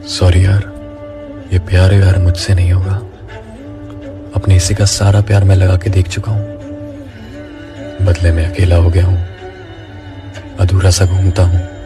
Sorry यार, ये प्यार यार मुझसे नहीं होगा। अपने इसी का सारा प्यार मैं लगा के देख चुका हूँ। बदले में अकेला हो गया हूँ। अधूरा सा घूमता हूँ।